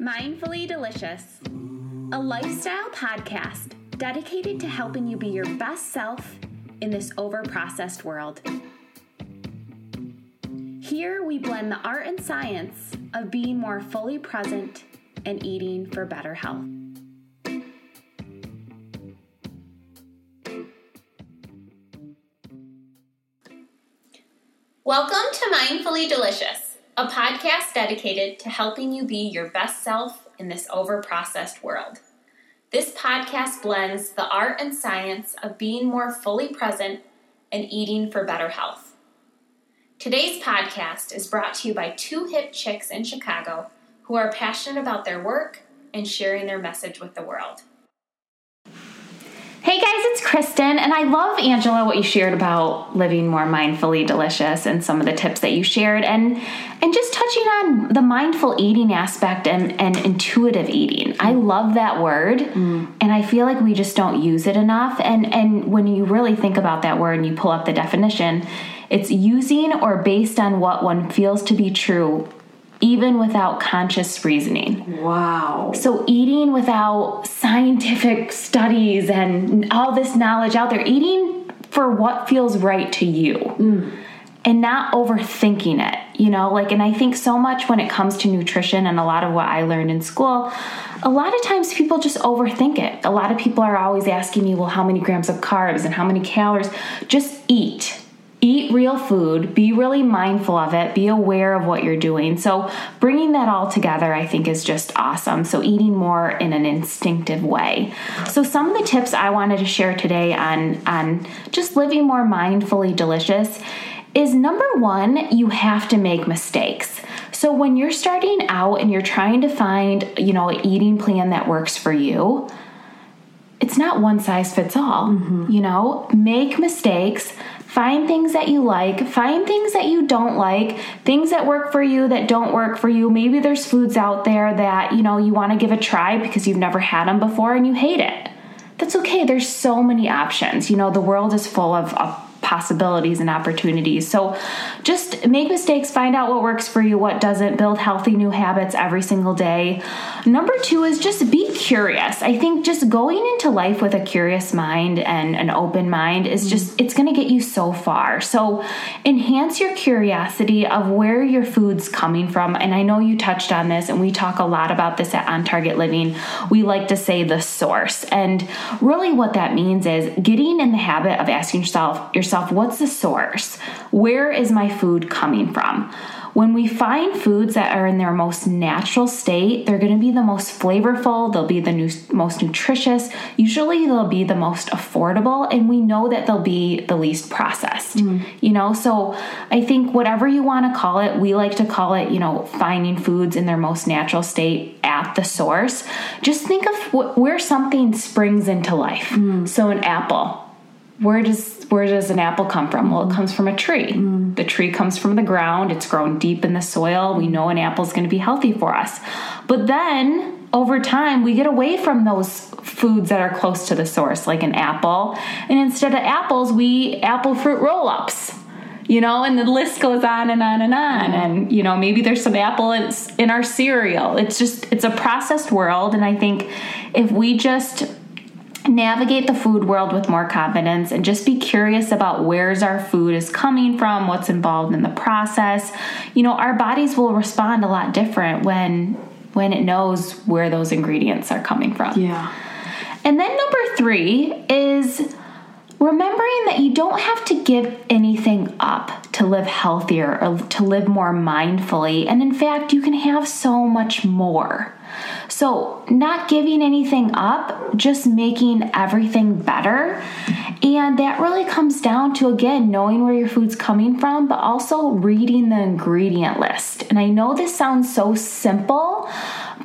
Mindfully Delicious, a lifestyle podcast dedicated to helping you be your best self in this overprocessed world. Here we blend the art and science of being more fully present and eating for better health. Welcome to Mindfully Delicious a podcast dedicated to helping you be your best self in this overprocessed world. This podcast blends the art and science of being more fully present and eating for better health. Today's podcast is brought to you by two hip chicks in Chicago who are passionate about their work and sharing their message with the world. Kristen, and I love Angela what you shared about living more mindfully delicious and some of the tips that you shared, and and just touching on the mindful eating aspect and, and intuitive eating. I love that word, mm. and I feel like we just don't use it enough. And and when you really think about that word and you pull up the definition, it's using or based on what one feels to be true even without conscious reasoning. Wow. So, eating without scientific studies and all this knowledge out there, eating for what feels right to you. Mm. And not overthinking it, you know, like, and I think so much when it comes to nutrition and a lot of what I learned in school, a lot of times people just overthink it. A lot of people are always asking me, well, how many grams of carbs and how many calories? Just eat eat real food, be really mindful of it, be aware of what you're doing. So, bringing that all together, I think, is just awesome. So, eating more in an instinctive way. So, some of the tips I wanted to share today on, on just living more mindfully delicious is number one, you have to make mistakes. So, when you're starting out and you're trying to find, you know, an eating plan that works for you, it's not one size fits all. Mm-hmm. You know, make mistakes, Find things that you like, find things that you don't like, things that work for you that don't work for you. Maybe there's foods out there that, you know, you want to give a try because you've never had them before and you hate it. That's okay. There's so many options. You know, the world is full of, possibilities and opportunities. So just make mistakes, find out what works for you, what doesn't, build healthy new habits every single day. Number two is just be curious. I think just going into life with a curious mind and an open mind is just, mm-hmm. it's going to get you so far. So enhance your curiosity of where your food's coming from. And I know you touched on this, and we talk a lot about this at On Target Living. We like to say the source. And really, what that means is getting in the habit of asking yourself, yourself yourself what's the source? Where is my food coming from? When we find foods that are in their most natural state, they're going to be the most flavorful, they'll be the new, most nutritious, usually they'll be the most affordable, and we know that they'll be the least processed. Mm. You know, so I think whatever you want to call it, we like to call it, you know, finding foods in their most natural state at the source. Just think of wh- where something springs into life. Mm. So, an apple where does where does an apple come from? Well, it mm. comes from a tree. Mm. The tree comes from the ground. It's grown deep in the soil. We mm. know an apple is going to be healthy for us. But then over time, we get away from those foods that are close to the source, like an apple, and instead of apples, we eat apple fruit roll-ups. You know, and the list goes on and on and on. Mm. And, you know, maybe there's some apple in our cereal. It's just, it's a processed world. And I think if we just navigate the food world with more confidence and just be curious about where's our food is coming from, what's involved in the process. You know, our bodies will respond a lot different when when it knows where those ingredients are coming from. Yeah. And then number 3 is remembering that you don't have to give anything up to live healthier or to live more mindfully. And in fact, you can have so much more. So, not giving anything up, just making everything better. And that really comes down to, again, knowing where your food's coming from, but also reading the ingredient list. And I know this sounds so simple,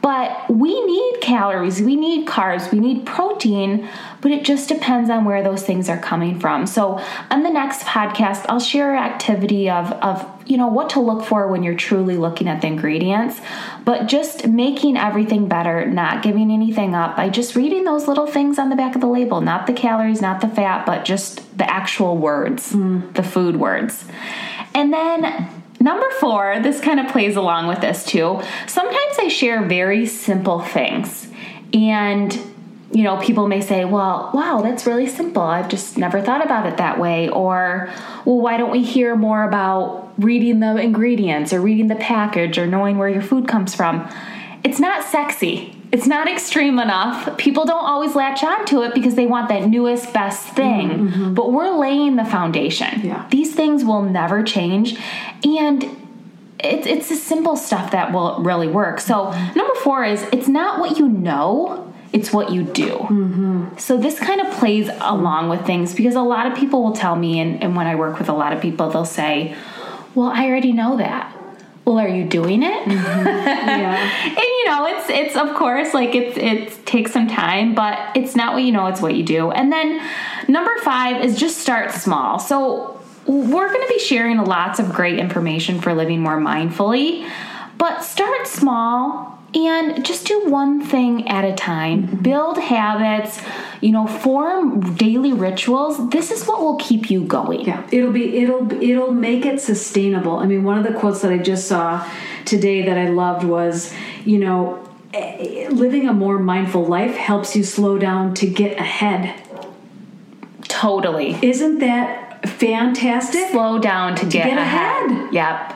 but we need calories, we need carbs, we need protein, but it just depends on where those things are coming from. So, on the next podcast, I'll share activity of, of you know what to look for when you're truly looking at the ingredients but just making everything better not giving anything up by just reading those little things on the back of the label not the calories not the fat but just the actual words mm. the food words and then Number four, this kind of plays along with this too. Sometimes I share very simple things. And, you know, people may say, well, wow, that's really simple. I've just never thought about it that way. Or, well, why don't we hear more about reading the ingredients or reading the package or knowing where your food comes from? It's not sexy. It's not extreme enough. People don't always latch on to it because they want that newest, best thing. Mm-hmm. But we're laying the foundation. Yeah. These things will never change. And it's it's the simple stuff that will really work. So number four is it's not what you know, it's what you do. Mm-hmm. So this kind of plays along with things because a lot of people will tell me, and, and when I work with a lot of people, they'll say, "Well, I already know that." Well, are you doing it? Mm-hmm. Yeah. and you know, it's it's of course like it's it takes some time, but it's not what you know, it's what you do. And then number five is just start small. So we're going to be sharing lots of great information for living more mindfully, but start small and just do one thing at a time. Mm-hmm. Build habits, you know, form daily rituals. This is what will keep you going. Yeah. It'll be it'll it'll make it sustainable. I mean, one of the quotes that I just saw today that I loved was, you know, eh, living a more mindful life helps you slow down to get ahead. Totally. Isn't that fantastic. Slow down to, to get, get, ahead. ahead. Yep.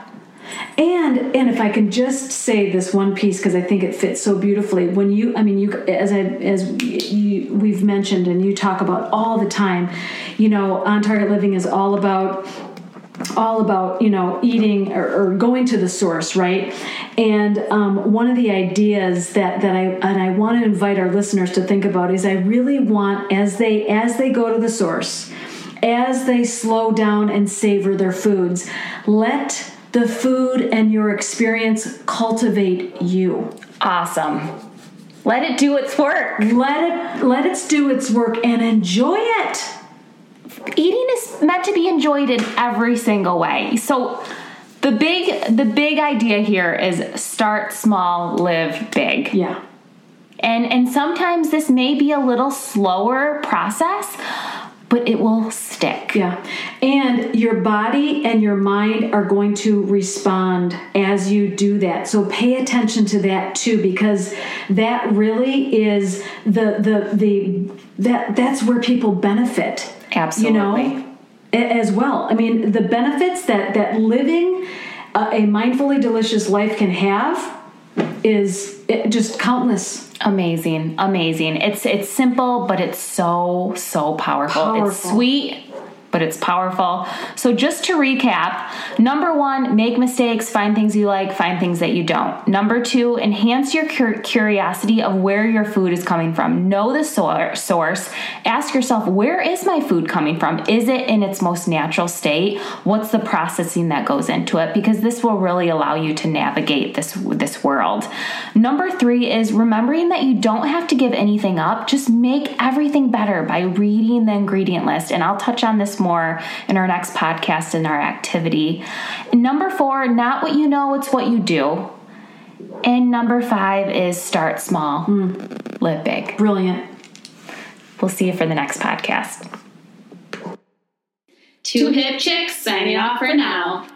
And and if I can just say this one piece because I think it fits so beautifully. When you, I mean, you as I as you, we've mentioned and you talk about all the time, you know, on target living is all about all about you know eating or, or, going to the source right and um, one of the ideas that that i and i want to invite our listeners to think about is i really want as they as they go to the source as they slow down and savor their foods. Let the food and your experience cultivate you. Awesome. Let it do its work. Let it let it do its work and enjoy it. Eating is meant to be enjoyed in every single way. So the big the big idea here is start small, live big. Yeah. And and sometimes this may be a little slower process, but it will stick. Yeah. And your body and your mind are going to respond as you do that. So pay attention to that too because that really is the the the that that's where people benefit. Absolutely. You know? As well. I mean, the benefits that that living a, a mindfully delicious life can have is just countless. Amazing amazing. It's it's simple but it's so so powerful, powerful. it's sweet but it's powerful. So, just to recap number one, make mistakes, find things you like, find things that you don't. Number two, enhance your curiosity of where your food is coming from. Know the source. Ask yourself, where is my food coming from? Is it in its most natural state? What's the processing that goes into it? Because this will really allow you to navigate this, this world. Number three is remembering that you don't have to give anything up, just make everything better by reading the ingredient list. And I'll touch on this more in our next podcast in our activity. Number four, not what you know, it's what you do. And number five is start small, mm. live big. Brilliant. We'll see you for the next podcast. Two hip chicks signing off for now.